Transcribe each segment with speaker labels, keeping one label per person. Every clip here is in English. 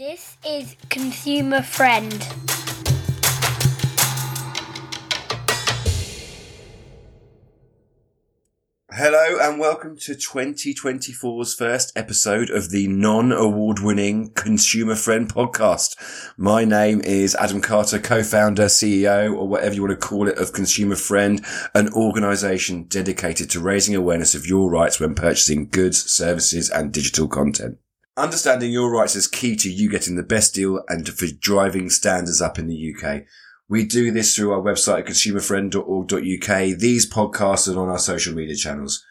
Speaker 1: This is Consumer Friend.
Speaker 2: Hello and welcome to 2024's first episode of the non-award winning Consumer Friend podcast. My name is Adam Carter, co-founder, CEO, or whatever you want to call it of Consumer Friend, an organization dedicated to raising awareness of your rights when purchasing goods, services and digital content. Understanding your rights is key to you getting the best deal and for driving standards up in the UK. We do this through our website consumerfriend.org.uk. These podcasts are on our social media channels.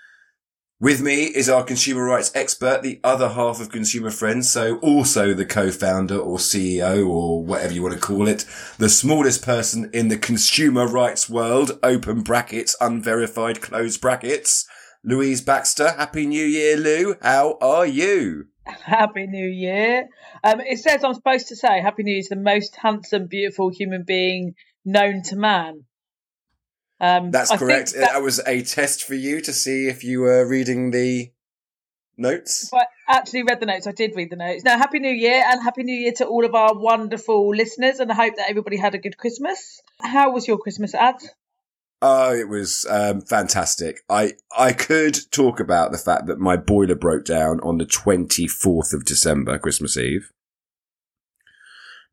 Speaker 2: With me is our consumer rights expert, the other half of Consumer Friends, so also the co-founder or CEO or whatever you want to call it, the smallest person in the consumer rights world, open brackets, unverified close brackets, Louise Baxter. Happy New Year, Lou. How are you?
Speaker 3: Happy New Year. Um, it says I'm supposed to say Happy New Year is the most handsome, beautiful human being known to man. Um,
Speaker 2: That's
Speaker 3: I
Speaker 2: correct.
Speaker 3: that-
Speaker 2: That was a test for you to see if you were reading the notes.
Speaker 3: I actually read the notes. I did read the notes. Now, Happy New Year and Happy New Year to all of our wonderful listeners. And I hope that everybody had a good Christmas. How was your Christmas, Ad?
Speaker 2: Oh, it was um, fantastic. I I could talk about the fact that my boiler broke down on the 24th of December, Christmas Eve.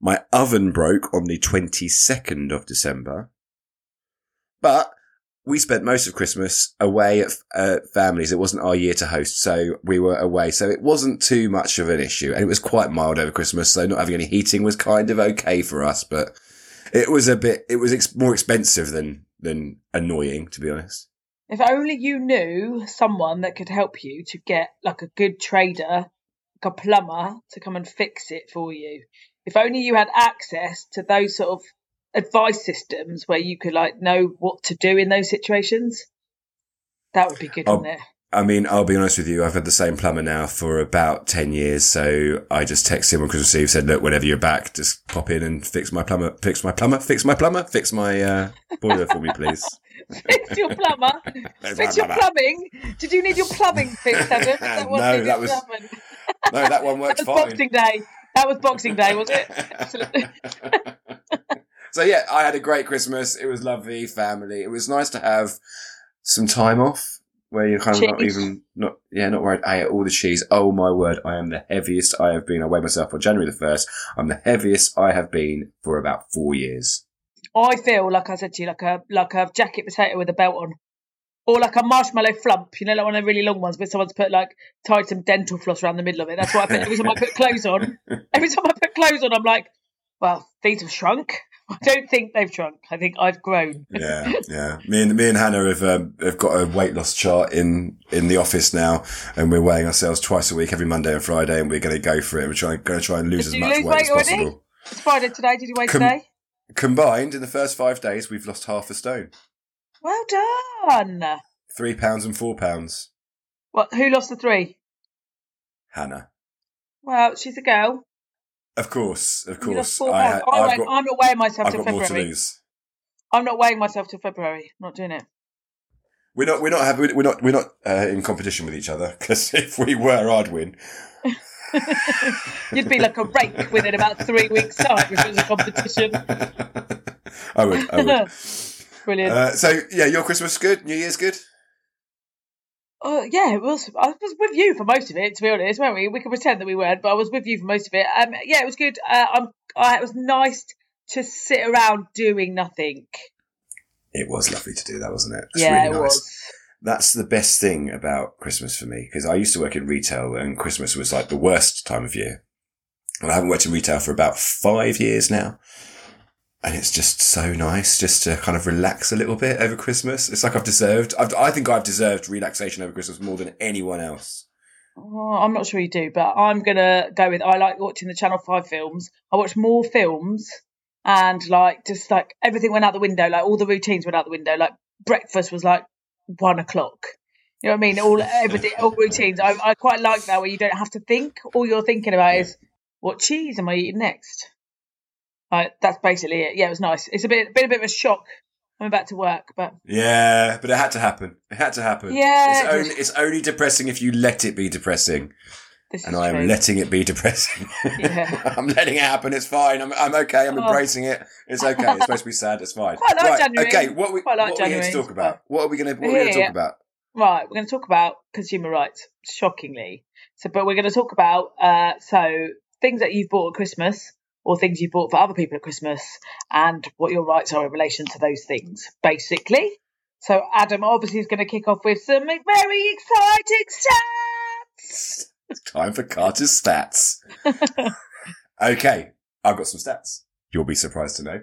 Speaker 2: My oven broke on the 22nd of December. But we spent most of Christmas away at uh, families. It wasn't our year to host, so we were away. So it wasn't too much of an issue, and it was quite mild over Christmas. So not having any heating was kind of okay for us, but it was a bit. It was ex- more expensive than than annoying, to be honest.
Speaker 3: If only you knew someone that could help you to get like a good trader, like a plumber to come and fix it for you. If only you had access to those sort of advice systems where you could like know what to do in those situations. That would be good,
Speaker 2: Oh,
Speaker 3: wouldn't it?
Speaker 2: I mean, I'll be honest with you. I've had the same plumber now for about 10 years. So I just texted him on Christmas Eve, said, look, whenever you're back, just pop in and fix my plumber, fix my plumber, fix my plumber, fix my, uh, boiler for me, please.
Speaker 3: Fix your plumber.
Speaker 2: Fix
Speaker 3: your plumbing. Did you need your plumbing fixed, Evan? That
Speaker 2: No, that was-
Speaker 3: plumbing.
Speaker 2: No, that one worked
Speaker 3: That was
Speaker 2: fine.
Speaker 3: Boxing Day. That was Boxing Day, was it?
Speaker 2: So yeah, I had a great Christmas. It was lovely, family. It was nice to have some time off where you're kind of not even not yeah not worried. I ate all the cheese. Oh my word! I am the heaviest I have been. I weighed myself on January the first. I'm the heaviest I have been for about four years.
Speaker 3: I feel like I said to you, like a like a jacket potato with a belt on, or like a marshmallow flump. You know, like one of the really long ones, but someone's put like tied some dental floss around the middle of it. That's what I feel every time I put clothes on. Every time I put clothes on, I'm like, well, these have shrunk. I don't think they've shrunk. I think I've grown.
Speaker 2: Yeah, yeah. Me and me and Hannah have um, have got a weight loss chart in in the office now, and we're weighing ourselves twice a week, every Monday and Friday, and we're going to go for it. We're trying going to try and lose
Speaker 3: Did
Speaker 2: as much
Speaker 3: lose
Speaker 2: weight,
Speaker 3: weight
Speaker 2: as
Speaker 3: already?
Speaker 2: possible.
Speaker 3: It's Friday today. Did you weigh
Speaker 2: Com-
Speaker 3: today?
Speaker 2: Combined in the first five days, we've lost half a stone.
Speaker 3: Well done.
Speaker 2: Three pounds and four pounds.
Speaker 3: What? Who lost the three?
Speaker 2: Hannah.
Speaker 3: Well, she's a girl.
Speaker 2: Of course, of course. I,
Speaker 3: oh,
Speaker 2: I've got,
Speaker 3: I'm not weighing myself
Speaker 2: I've
Speaker 3: till
Speaker 2: got more to
Speaker 3: February. I'm not weighing myself till February. I'm not doing it.
Speaker 2: We're not, we're not, have, we're not, we're not uh, in competition with each other because if we were, I'd win.
Speaker 3: You'd be like a rake within about three weeks' time if it was a competition.
Speaker 2: I would, I would.
Speaker 3: Brilliant.
Speaker 2: uh, so yeah, your Christmas good, New Year's good.
Speaker 3: Uh, yeah, it was. I was with you for most of it, to be honest, weren't we? We can pretend that we weren't, but I was with you for most of it. Um, yeah, it was good. Uh, I'm, I, it was nice to sit around doing nothing.
Speaker 2: It was lovely to do that, wasn't it? It's
Speaker 3: yeah,
Speaker 2: really
Speaker 3: it
Speaker 2: nice.
Speaker 3: was.
Speaker 2: That's the best thing about Christmas for me because I used to work in retail and Christmas was like the worst time of year. And I haven't worked in retail for about five years now. And it's just so nice just to kind of relax a little bit over Christmas. It's like I've deserved, I've, I think I've deserved relaxation over Christmas more than anyone else.
Speaker 3: Oh, I'm not sure you do, but I'm gonna go with. I like watching the Channel Five films. I watch more films, and like just like everything went out the window. Like all the routines went out the window. Like breakfast was like one o'clock. You know what I mean? All everything, all routines. I, I quite like that where you don't have to think. All you're thinking about is what cheese am I eating next. Like that's basically it. Yeah, it was nice. It's a bit, been a bit of a shock. I'm back to work, but
Speaker 2: Yeah, but it had to happen. It had to happen.
Speaker 3: Yeah,
Speaker 2: It's only, it's only depressing if you let it be depressing.
Speaker 3: This
Speaker 2: and I am
Speaker 3: true.
Speaker 2: letting it be depressing.
Speaker 3: Yeah.
Speaker 2: I'm letting it happen. It's fine. I'm, I'm okay. I'm
Speaker 3: Oh.
Speaker 2: embracing it. It's okay. It's supposed to be sad. It's fine.
Speaker 3: Quite like
Speaker 2: right.
Speaker 3: January.
Speaker 2: Okay. What, we,
Speaker 3: Quite like
Speaker 2: what are we here to talk about? What are we going to what are we going to talk about?
Speaker 3: Right, we're going to talk about consumer rights, shockingly. So, but we're going to talk about uh, so things that you've bought at Christmas or things you bought for other people at Christmas, and what your rights are in relation to those things, basically. So, Adam obviously is going to kick off with some very exciting stats.
Speaker 2: It's time for Carter's stats. okay, I've got some stats. You'll be surprised to know.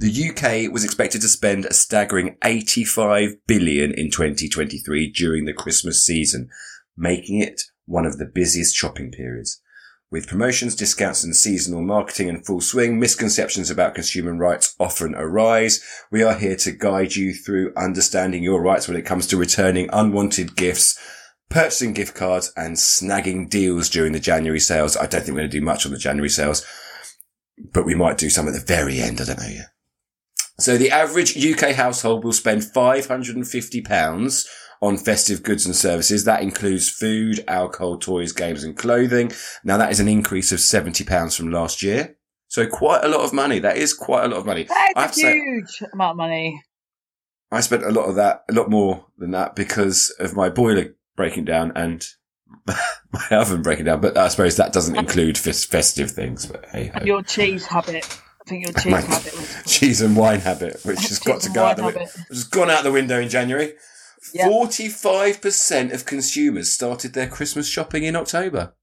Speaker 2: The UK was expected to spend a staggering 85 billion in 2023 during the Christmas season, making it one of the busiest shopping periods. With promotions, discounts and seasonal marketing in full swing, misconceptions about consumer rights often arise. We are here to guide you through understanding your rights when it comes to returning unwanted gifts, purchasing gift cards and snagging deals during the January sales. I don't think we're going to do much on the January sales, but we might do some at the very end. I don't know yet. So the average UK household will spend £550 on festive goods and services. That includes food, alcohol, toys, games and clothing. Now that is an increase of £70 from last year. So quite a lot of money. That is quite a lot of money.
Speaker 3: That's a
Speaker 2: say-
Speaker 3: huge amount of money.
Speaker 2: I spent a lot of that, a lot more than that because of my boiler breaking down and my oven breaking down. But I suppose that doesn't include fes- festive things. But hey.
Speaker 3: And your cheese habit. I think your cheese
Speaker 2: My
Speaker 3: habit was.
Speaker 2: cheese and wine habit, which has got to go out the
Speaker 3: wine
Speaker 2: window,
Speaker 3: habit.
Speaker 2: which has gone out the window in January.
Speaker 3: Yeah.
Speaker 2: Forty-five percent of consumers started their Christmas shopping in October.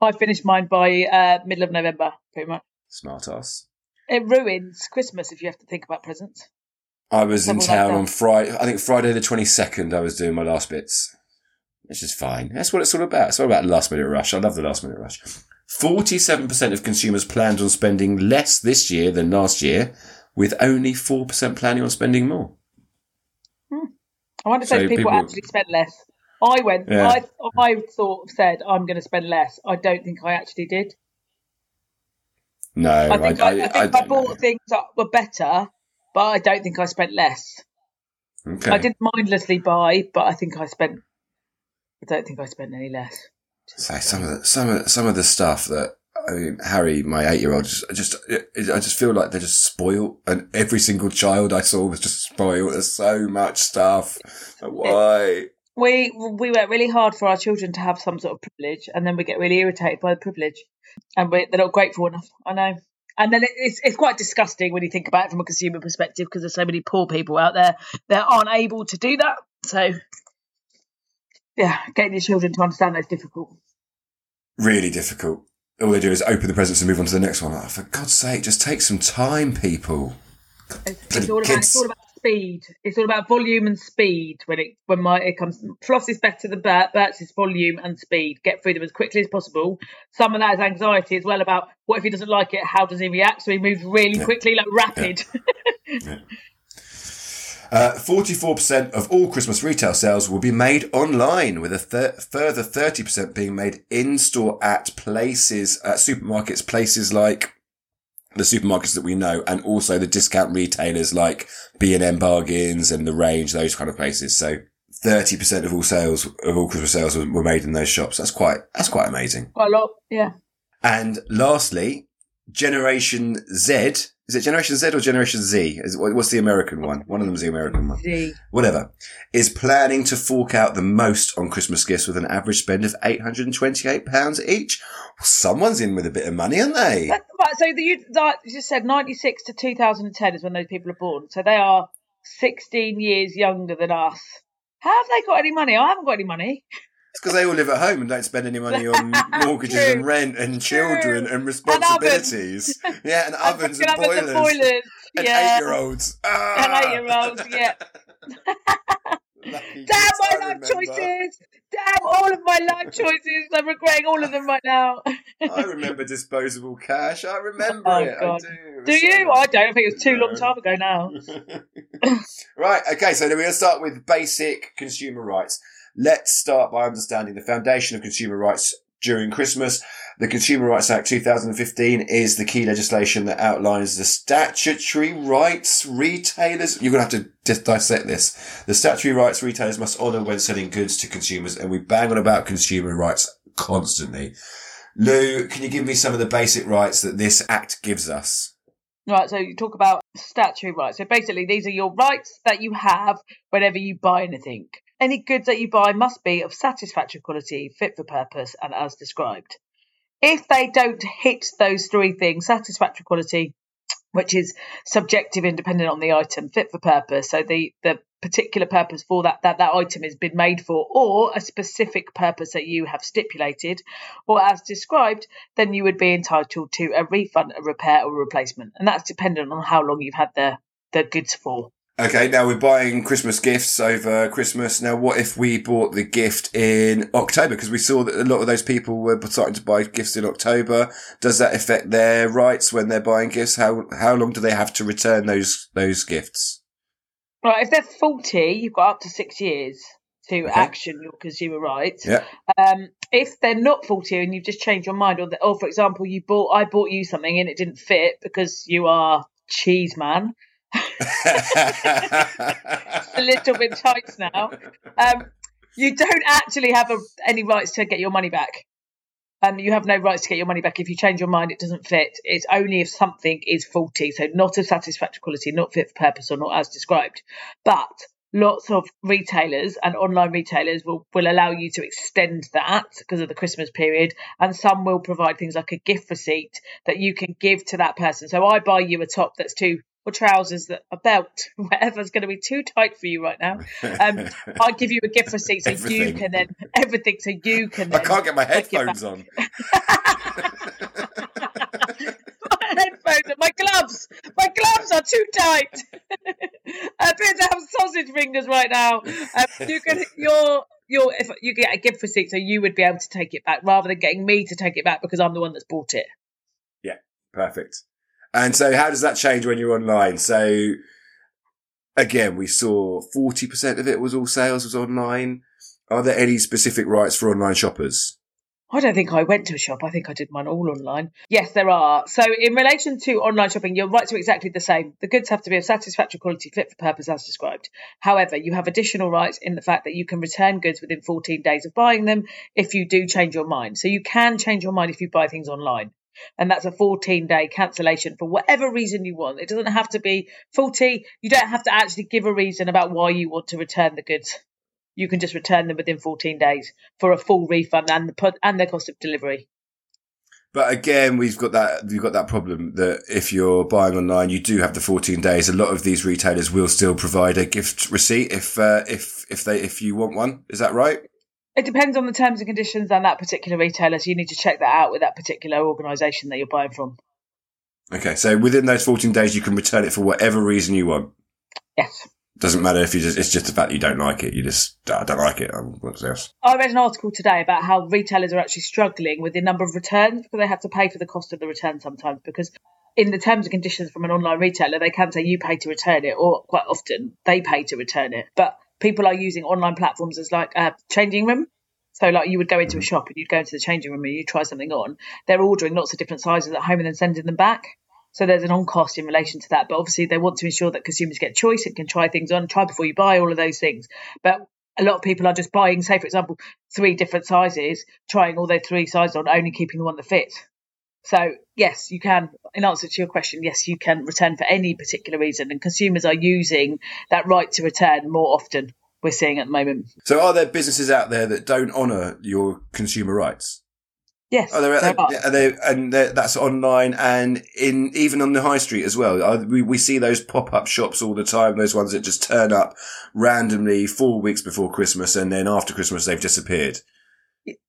Speaker 3: I finished mine by uh, middle of November, pretty much.
Speaker 2: Smart ass.
Speaker 3: It ruins Christmas if you have to think about presents.
Speaker 2: I was in
Speaker 3: Something like
Speaker 2: town
Speaker 3: that.
Speaker 2: on Friday. I think Friday the twenty-second. I was doing my last bits. Which is fine. That's what it's all about. It's all about the last minute rush. I love the last minute rush. Forty-seven percent of consumers planned on spending less this year than last year, with only four percent planning on spending more.
Speaker 3: I wonder if
Speaker 2: So
Speaker 3: those people,
Speaker 2: people-
Speaker 3: actually spent less. I went.
Speaker 2: Yeah.
Speaker 3: I I sort of said I'm going to spend less. I don't think I actually did.
Speaker 2: No,
Speaker 3: I think I, I, think I,
Speaker 2: don't
Speaker 3: bought
Speaker 2: know.
Speaker 3: things that were better, but I don't think I spent less.
Speaker 2: Okay.
Speaker 3: I did mindlessly buy, but I think I spent. I don't think I spent any less.
Speaker 2: So some of the some of some of the stuff that I mean, Harry, my eight-year-old, just, I just I just feel like they're just spoiled, and every single child I saw was just spoiled. There's so much stuff. Like, why?
Speaker 3: We we work really hard for our children to have some sort of privilege, and then we get really irritated by the privilege, and we, they're not grateful enough. I know. And then it's it's quite disgusting when you think about it from a consumer perspective because there's so many poor people out there that aren't able to do that. So, yeah, getting your children to understand that's difficult.
Speaker 2: Really difficult. All they do is open the presents and move on to the next one. For God's sake, just take some time, people.
Speaker 3: It's, it's all about it's all about speed. It's all about volume and speed when it when my it comes. Floss is better than Bert. Bert's is volume and speed. Get through them as quickly as possible. Some of that is anxiety as well about what if he doesn't like it? How does he react? So he moves really
Speaker 2: Yeah.
Speaker 3: quickly, like rapid.
Speaker 2: Uh, 44% of all Christmas retail sales will be made online, with a thir- further 30% being made in-store at places, at supermarkets, places like the supermarkets that we know, and also the discount retailers like B&M Bargains and The Range, those kind of places. So 30% of all sales, of all Christmas sales were were made in those shops. That's quite, that's quite amazing.
Speaker 3: Quite a lot. Yeah.
Speaker 2: And lastly, Generation Z. Is it Generation Z or Generation Z? Is, what's the American one? One of them's the American one
Speaker 3: Z.
Speaker 2: whatever, is planning to fork out the most on Christmas gifts with an average spend of £828 each. Someone's in with a bit of money, aren't they?
Speaker 3: That- right. So the you, like you just said, ninety six to two thousand and ten is when those people are born. So they are sixteen years younger than us. How have they got any money? I haven't got any money.
Speaker 2: It's because they all live at home and don't spend any money on mortgages
Speaker 3: True.
Speaker 2: and rent and children and responsibilities. yeah, and ovens and,
Speaker 3: ovens
Speaker 2: boilers.
Speaker 3: boilers.
Speaker 2: And
Speaker 3: yeah.
Speaker 2: eight-year-olds.
Speaker 3: And
Speaker 2: Ah!
Speaker 3: eight-year-olds, yeah.
Speaker 2: Lucky
Speaker 3: Damn my life
Speaker 2: remember.
Speaker 3: choices! Damn all of my life choices! I'm regretting all of them right now.
Speaker 2: I remember disposable cash. I remember
Speaker 3: Oh,
Speaker 2: it.
Speaker 3: God.
Speaker 2: I do.
Speaker 3: Do
Speaker 2: so
Speaker 3: you?
Speaker 2: nice.
Speaker 3: I don't. I think it was too long time ago now.
Speaker 2: right, okay, so then we're going to start with basic consumer rights. Let's start by understanding the foundation of consumer rights during Christmas. The Consumer Rights Act 2015 is the key legislation that outlines the statutory rights retailers. You're going to have to dis- dissect this. The statutory rights retailers must honour when selling goods to consumers, and we bang on about consumer rights constantly. Lou, can you give me some of the basic rights that this act gives us?
Speaker 3: Right, so you talk about statutory rights. So basically, these are your rights that you have whenever you buy anything. Any goods that you buy must be of satisfactory quality, fit for purpose, and as described. If they don't hit those three things satisfactory quality, which is subjective independent on the item fit for purpose. So the the particular purpose for that that that item has been made for or a specific purpose that you have stipulated or as described then you would be entitled to a refund a repair or replacement. And that's dependent on how long you've had the the goods for
Speaker 2: Okay, now we're buying Christmas gifts over Christmas. Now, what if we bought the gift in October? Because we saw that a lot of those people were starting to buy gifts in October. Does that affect their rights when they're buying gifts? How how long do they have to return those those gifts?
Speaker 3: right if they're faulty you've got up to six years to action your consumer rights
Speaker 2: Yeah.
Speaker 3: um, if they're not faulty and you've just changed your mind or, the, or for example you bought i bought you something and it didn't fit because you are cheese man a little bit tight now. Um, you don't actually have a, any rights to get your money back. Um, you have no rights to get your money back if you change your mind. It doesn't fit. It's only if something is faulty, so not of satisfactory quality, not fit for purpose, or not as described. But lots of retailers and online retailers will, will allow you to extend that because of the Christmas period, and some will provide things like a gift receipt that you can give to that person. So I buy you a top that's too or trousers that a belt, whatever's going to be too tight for you right now. Um, I give you a gift receipt so you can then everything so you can.
Speaker 2: I can't get my headphones on.
Speaker 3: my headphones, my gloves, my gloves are too tight. I appear to have sausage fingers right now. Um, you can your your if you get a gift receipt, so you would be able to take it back rather than getting me to take it back because I'm the one that's bought it.
Speaker 2: Yeah, perfect. And so how does that change when you're online? So again, we saw 40% of it was all sales was online. Are there any specific rights for online shoppers?
Speaker 3: I don't think I went to a shop. I think I did mine all online. Yes, there are. So, in relation to online shopping, your rights are exactly the same. The goods have to be of satisfactory quality, fit for purpose, as described. However, you have additional rights in the fact that you can return goods within 14 days of buying them if you do change your mind. So, you can change your mind if you buy things online. And that's a 14 day cancellation for whatever reason you want. It doesn't have to be faulty. You don't have to actually give a reason about why you want to return the goods you can just return them within 14 days for a full refund and the and the cost of delivery.
Speaker 2: But again, we've got that, we've got that problem that if you're buying online, you do have the 14 days. A lot of these retailers will still provide a gift receipt if, uh, if, if they, if you want one. Is that right?
Speaker 3: It depends on the terms and conditions and that particular retailer, so you need to check that out with that particular organisation that you're buying from.
Speaker 2: Okay. So within those 14 days, you can return it for whatever reason you want.
Speaker 3: Yes.
Speaker 2: Doesn't matter if you just, it's just the fact that you don't like it. You just, I don't like it. What's else?
Speaker 3: I read an article today about how retailers are actually struggling with the number of returns because they have to pay for the cost of the return sometimes because in the terms and conditions from an online retailer, they can say you pay to return it, or quite often they pay to return it. But people are using online platforms as like a changing room. So, like, you would go into a shop and you'd go into the changing room and you try something on. They're ordering lots of different sizes at home and then sending them back. So there's an on cost in relation to that. But obviously, they want to ensure that consumers get choice and can try things on, try before you buy, all of those things. But a lot of people are just buying, say, for example, three different sizes, trying all those three sizes on, only keeping the one that fits. So, yes, you can, in answer to your question, yes, you can return for any particular reason. And consumers are using that right to return more often, we're seeing at the moment.
Speaker 2: So are there businesses out there that don't honour your consumer rights?
Speaker 3: Yes.
Speaker 2: Are there, uh,
Speaker 3: there are.
Speaker 2: are they, and that's online and in even on the high street as well. Are- We, we see those pop up shops all the time. Those ones that just turn up randomly four weeks before Christmas and then after Christmas they've disappeared.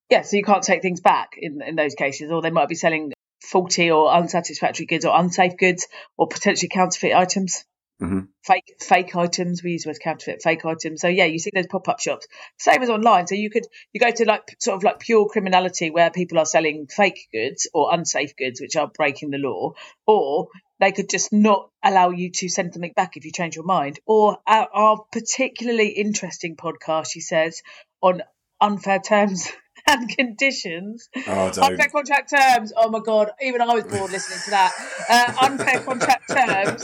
Speaker 3: yeah, so you can't take things back in in those cases, or they might be selling faulty or unsatisfactory goods or unsafe goods or potentially counterfeit items.
Speaker 2: Mhm.
Speaker 3: Fake fake items. We use the word counterfeit fake items. So yeah, you see those pop up shops. Same as online. So you could you go to like sort of like pure criminality where people are selling fake goods or unsafe goods which are breaking the law, or they could just not allow you to send something back if you change your mind. Or our, our particularly interesting podcast, she says, on unfair terms and conditions.
Speaker 2: Oh.
Speaker 3: Unfair contract terms. Oh my god, even I was bored listening to that. Uh, unfair contract terms.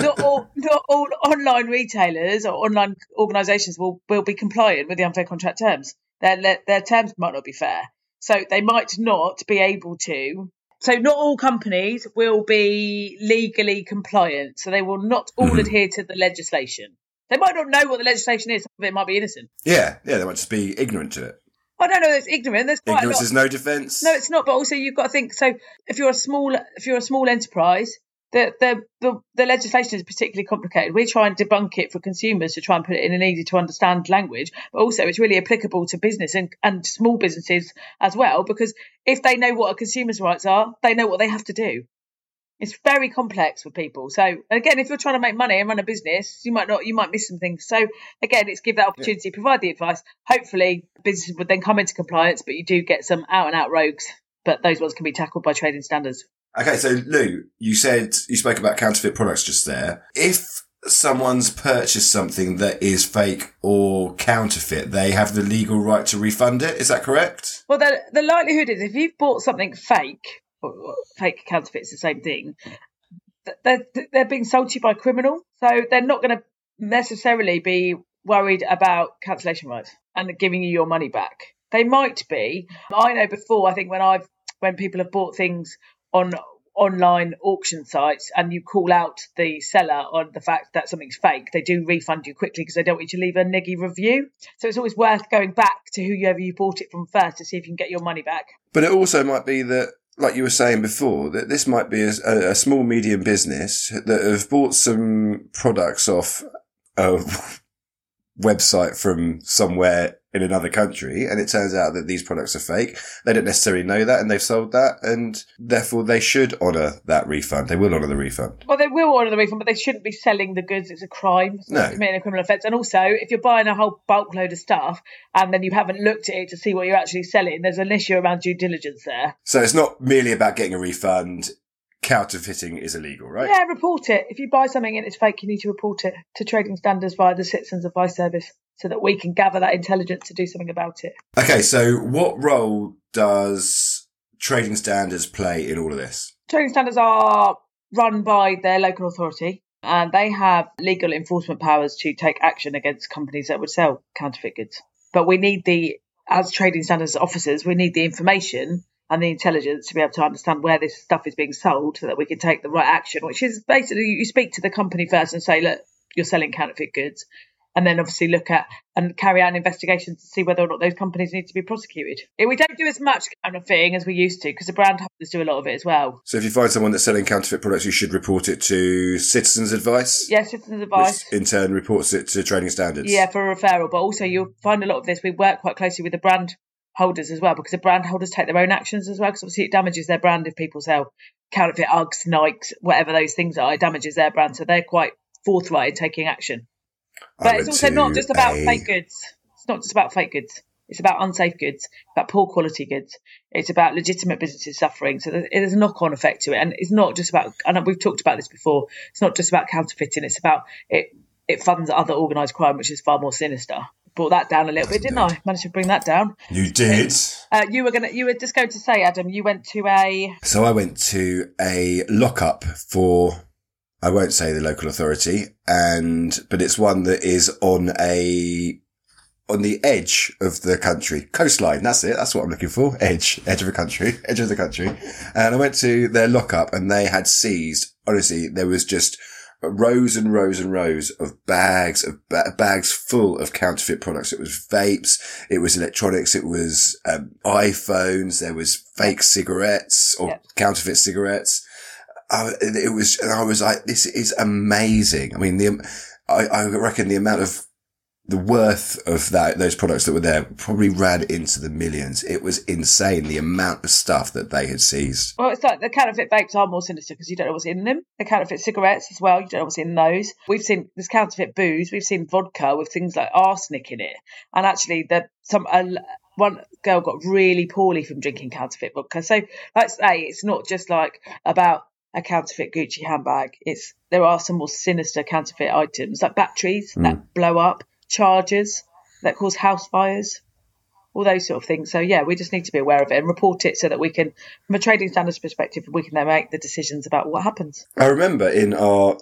Speaker 3: Not all, not all online retailers or online organisations will will be compliant with the unfair contract terms. Their, their terms might not be fair. So they might not be able to. So not all companies will be legally compliant. So they will not all
Speaker 2: Mhm.
Speaker 3: adhere to the legislation. They might not know what the legislation is. Some of it might be innocent.
Speaker 2: Yeah, yeah, they might just be ignorant to it.
Speaker 3: I don't know. It's ignorant. There's quite
Speaker 2: Ignorance is no defence.
Speaker 3: No, it's not. But also, you've got to think. So, if you're a small, if you're a small enterprise, the the the, the legislation is particularly complicated. We try and debunk it for consumers to try and put it in an easy to understand language. But also, it's really applicable to business and and small businesses as well. Because if they know what a consumer's rights are, they know what they have to do. It's very complex for people. So again, if you're trying to make money and run a business, you might not, you might miss some things. So again, it's give that opportunity, provide the advice. Hopefully, businesses would then come into compliance, but you do get some out and out rogues. But those ones can be tackled by trading standards.
Speaker 2: Okay, so Lou, you said you spoke about counterfeit products just there. If someone's purchased something that is fake or counterfeit, they have the legal right to refund it. Is that correct?
Speaker 3: Well, the the likelihood is if you've bought something fake, fake counterfeit's the same thing. They're they're being sold to you by a criminal, so they're not going to necessarily be worried about cancellation rights and giving you your money back. They might be. I know before. I think when I've when people have bought things on online auction sites and you call out the seller on the fact that something's fake, they do refund you quickly because they don't want you to leave a neggy review. So it's always worth going back to whoever you bought it from first to see if you can get your money back.
Speaker 2: But it also might be that, like you were saying before, that this might be a, a, small medium business that have bought some products off uh, a website from somewhere in another country, and it turns out that these products are fake. They don't necessarily know that, and they've sold that, and therefore they should honour that refund. They will honour the refund.
Speaker 3: Well, they will honour the refund, but they shouldn't be selling the goods. It's a crime. It's
Speaker 2: No.
Speaker 3: committing a criminal offence. And also, if you're buying a whole bulk load of stuff and then you haven't looked at it to see what you're actually selling, there's an issue around due diligence there.
Speaker 2: So it's not merely about getting a refund. Counterfeiting is illegal, right?
Speaker 3: Yeah, report it. If you buy something and it's fake, you need to report it to trading standards via the Citizens Advice Service so that we can gather that intelligence to do something about it.
Speaker 2: Okay, so what role does trading standards play in all of this?
Speaker 3: Trading standards are run by their local authority and they have legal enforcement powers to take action against companies that would sell counterfeit goods. But we need the, as trading standards officers, we need the information and the intelligence to be able to understand where this stuff is being sold so that we can take the right action, which is basically you speak to the company first and say, look, you're selling counterfeit goods. And then obviously look at and carry out an investigation to see whether or not those companies need to be prosecuted. We don't do as much counterfeiting as we used to because the brand holders do a lot of it as well.
Speaker 2: So if you find someone that's selling counterfeit products, you should report it to Citizens Advice,
Speaker 3: Yeah, citizens advice.
Speaker 2: which in turn reports it to Trading Standards.
Speaker 3: Yeah, for a referral. But also, you'll find a lot of this. We work quite closely with the brand holders as well because the brand holders take their own actions as well because obviously it damages their brand if people sell counterfeit Uggs, Nikes, whatever those things are. It damages their brand. So they're quite forthright in taking action.
Speaker 2: I
Speaker 3: But it's also not just about
Speaker 2: a-
Speaker 3: fake goods. It's not just about fake goods. It's about unsafe goods, about poor quality goods. It's about legitimate businesses suffering. So there's, a knock-on effect to it, and it's not just about. And we've talked about this before. It's not just about counterfeiting. It's about it. It funds other organised crime, which is far more sinister. Brought that down a little bit, didn't I? Managed to bring that down.
Speaker 2: You did.
Speaker 3: Uh, you were gonna. You were just going to say, Adam. You went to a.
Speaker 2: So I went to a lockup for, I won't say the local authority, and, but it's one that is on a, on the edge of the country. Coastline, that's it. That's what I'm looking for. Edge. Edge of the country. Edge of the country. And I went to their lockup and they had seized, honestly, there was just rows and rows and rows of bags of ba- bags full of counterfeit products. It was vapes, it was electronics, it was um, iPhones, there was fake cigarettes or
Speaker 3: Yeah.
Speaker 2: counterfeit cigarettes. I, it was, and I was like, this is amazing. I mean, the, I, I reckon the amount of the worth of that, those products that were there probably ran into the millions. It was insane. The amount of stuff that they had seized.
Speaker 3: Well, it's like the counterfeit vapes are more sinister because you don't know what's in them. The counterfeit cigarettes as well, you don't know what's in those. We've seen this counterfeit booze. We've seen vodka with things like arsenic in it, and actually, the some uh, one girl got really poorly from drinking counterfeit vodka. So, let's say it's not just like about a counterfeit Gucci handbag. It's there are some more sinister counterfeit items like batteries that blow up, chargers that cause house fires all those sort of things. So yeah, we just need to be aware of it and report it so that we can, from a trading standards perspective, we can then make the decisions about what happens.
Speaker 2: I remember in our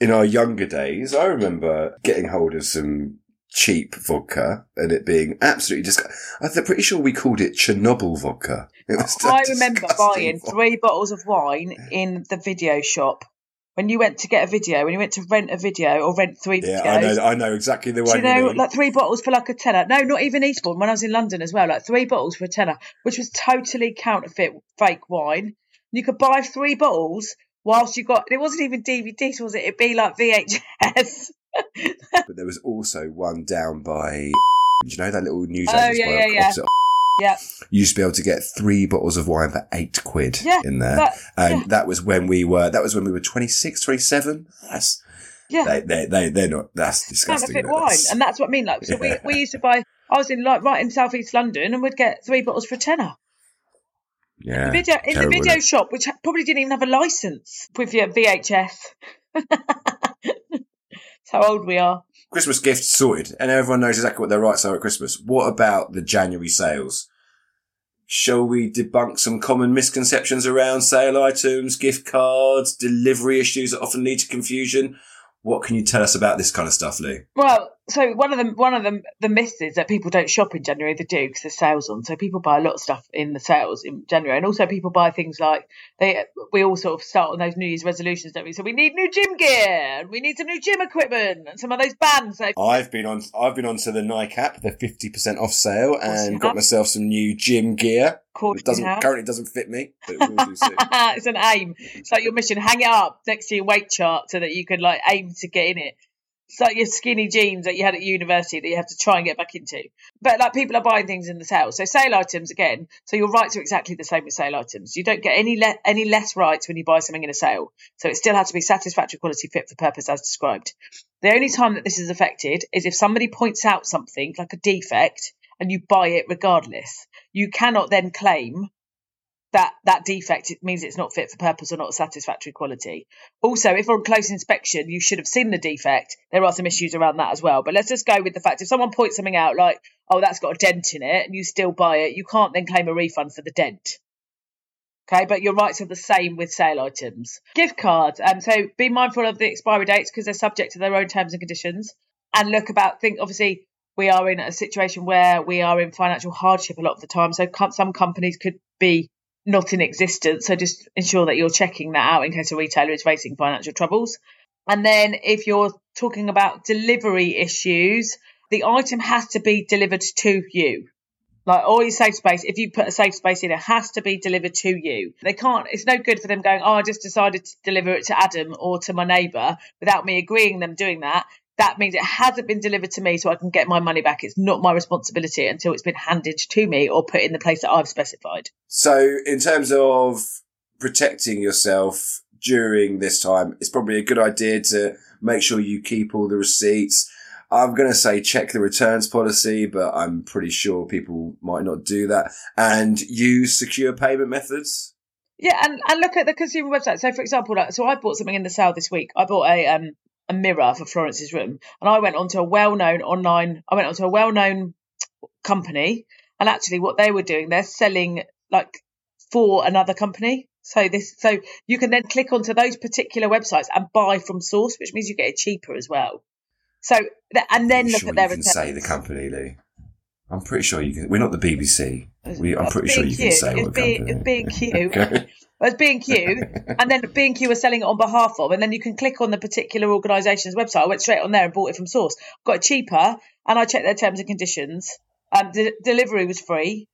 Speaker 2: in our younger days, I remember getting hold of some cheap vodka and it being absolutely just. I'm pretty sure we called it Chernobyl vodka. It was
Speaker 3: I remember buying
Speaker 2: vodka.
Speaker 3: three bottles of wine in the video shop. When you went to get a video, when you went to rent a video or rent three
Speaker 2: Yeah,
Speaker 3: videos,
Speaker 2: I know. I know exactly the
Speaker 3: Do you know,
Speaker 2: mean.
Speaker 3: like three bottles for like a tenner? No, not even Eastbourne. When I was in London as well, like three bottles for a tenner, which was totally counterfeit fake wine. You could buy three bottles whilst you got. It wasn't even DVDs, was it? It'd be like VHS.
Speaker 2: but there was also one down by. Do you know that little news
Speaker 3: Oh, yeah, yeah, yeah. Yeah,
Speaker 2: you used to be able to get three bottles of wine for eight quid
Speaker 3: Yeah,
Speaker 2: in there.
Speaker 3: but-
Speaker 2: and
Speaker 3: yeah.
Speaker 2: that was when we were, that was when we were 26, 27. That's,
Speaker 3: yeah.
Speaker 2: they, they, they, they're not, that's disgusting. isn't
Speaker 3: wine,
Speaker 2: That's-
Speaker 3: and that's what I mean. Like, so
Speaker 2: Yeah.
Speaker 3: we, we used to buy. I was in like right in southeast London, and we'd get three bottles for a tenner.
Speaker 2: yeah.
Speaker 3: The video in the video shop, which probably didn't even have a license with your VHS. That's how old we are.
Speaker 2: Christmas gifts sorted and everyone knows exactly what their rights are at Christmas. What about the January sales? Shall we debunk some common misconceptions around sale items, gift cards, delivery issues that often lead to confusion? What can you tell us about this kind of stuff, Lee?
Speaker 3: Well, so one of them, one of them, the myths is that people don't shop in January. They do because there's sales on. So people buy a lot of stuff in the sales in January, and also people buy things like they. We all sort of start on those New Year's resolutions, don't we? So we need new gym gear, we need some new gym equipment, and some of those bands. They,
Speaker 2: I've been on. I've been onto the Nike app, the fifty percent off sale, and got myself some new gym gear. It doesn't currently doesn't fit me, but it will do soon.
Speaker 3: it's an aim. It's like your mission. Hang it up next to your weight chart so that you can like aim to get in it. It's like your skinny jeans that you had at university that you have to try and get back into. But like people are buying things in the sale. So sale items again. So your rights are exactly the same with sale items. You don't get any le- any less rights when you buy something in a sale. So it still has to be satisfactory quality, fit for purpose as described. The only time that this is affected is if somebody points out something like a defect and you buy it regardless. You cannot then claim that that defect it means it's not fit for purpose or not satisfactory quality. Also, if on close inspection you should have seen the defect, there are some issues around that as well. But let's just go with the fact if someone points something out like, oh, that's got a dent in it, and you still buy it, you can't then claim a refund for the dent. Okay, but your rights are the same with sale items. Gift cards. Um, so be mindful of the expiry dates because they're subject to their own terms and conditions. And look about think obviously we are in a situation where we are in financial hardship a lot of the time. So some companies could be not in existence. So just ensure that you're checking that out in case a retailer is facing financial troubles. And then if you're talking about delivery issues, the item has to be delivered to you. Like all your safe space, if you put a safe space in, it has to be delivered to you. They can't, it's no good for them going, oh, I just decided to deliver it to Adam or to my neighbour without me agreeing them doing that. That means it hasn't been delivered to me so I can get my money back. It's not my responsibility until it's been handed to me or put in the place that I've specified.
Speaker 2: So, in terms of protecting yourself during this time, it's probably a good idea to make sure you keep all the receipts. I'm going to say check the returns policy, but I'm pretty sure people might not do that and use secure payment methods.
Speaker 3: Yeah, and, and look at the consumer website. So, for example, like, so I bought something in the sale this week. I bought a um a mirror for Florence's room, and I went onto a well-known online. I went onto a well-known company, and actually, what they were doing, they're selling like for another company. So this, so you can then click onto those particular websites and buy from source, which means you get it cheaper as well. So, and then
Speaker 2: I'm
Speaker 3: look
Speaker 2: sure
Speaker 3: at their
Speaker 2: you can
Speaker 3: returns.
Speaker 2: say the company, Lee. I'm pretty sure you can. We're not the BBC. We, I'm pretty sure you can say
Speaker 3: It's
Speaker 2: what
Speaker 3: B-
Speaker 2: company.
Speaker 3: B&Q.
Speaker 2: Okay.
Speaker 3: It's B&Q, and then B&Q are selling it on behalf of, and then you can click on the particular organisation's website. I went straight on there and bought it from source. Got it cheaper, and I checked their terms and conditions. Um, de- delivery was free.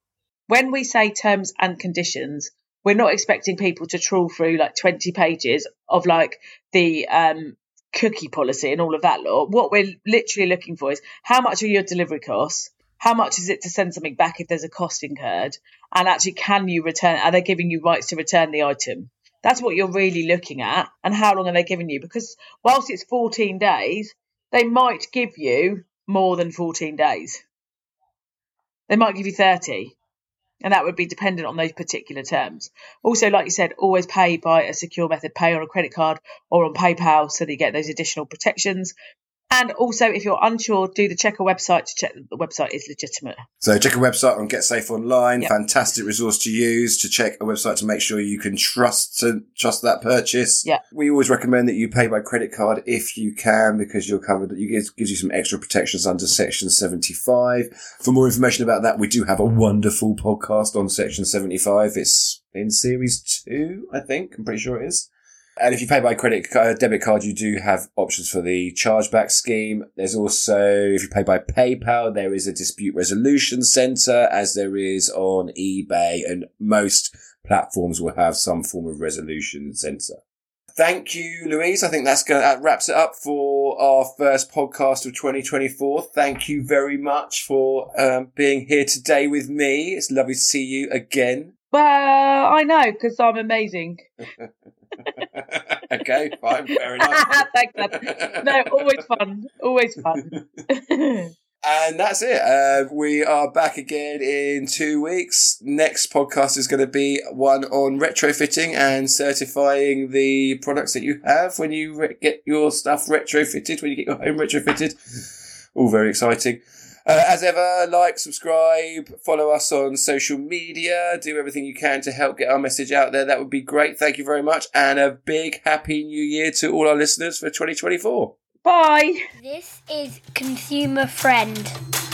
Speaker 3: When we say terms and conditions, we're not expecting people to trawl through like 20 pages of like the um, cookie policy and all of that law. What we're literally looking for is how much are your delivery costs? How much is it to send something back if there's a cost incurred? And actually, can you return? Are they giving you rights to return the item? That's what you're really looking at. And how long are they giving you? Because whilst it's 14 days, they might give you more than 14 days. They might give you 30. And that would be dependent on those particular terms. Also, like you said, always pay by a secure method, pay on a credit card or on PayPal so that you get those additional protections. And also, if you're unsure, do the checker website to check that the website is legitimate.
Speaker 2: So check a website on Get Safe Online.
Speaker 3: Yep.
Speaker 2: Fantastic resource to use to check a website to make sure you can trust to trust that purchase.
Speaker 3: Yeah.
Speaker 2: We always recommend that you pay by credit card if you can because you're covered. You gives, gives you some extra protections under Section 75. For more information about that, we do have a wonderful podcast on Section 75. It's in series two, I think. I'm pretty sure it is. And if you pay by credit uh, debit card, you do have options for the chargeback scheme. There's also, if you pay by PayPal, there is a dispute resolution center, as there is on eBay, and most platforms will have some form of resolution center. Thank you, Louise. I think that's going that wraps it up for our first podcast of 2024. Thank you very much for um, being here today with me. It's lovely to see you again.
Speaker 3: Well, I know because I'm amazing.
Speaker 2: okay, fine, fair enough.
Speaker 3: No, always fun. Always fun.
Speaker 2: And that's it. Uh, we are back again in two weeks. Next podcast is going to be one on retrofitting and certifying the products that you have when you re- get your stuff retrofitted, when you get your home retrofitted. All very exciting. Uh, as ever, like, subscribe, follow us on social media, do everything you can to help get our message out there. That would be great. Thank you very much. And a big happy new year to all our listeners for 2024.
Speaker 3: Bye.
Speaker 1: This is Consumer Friend.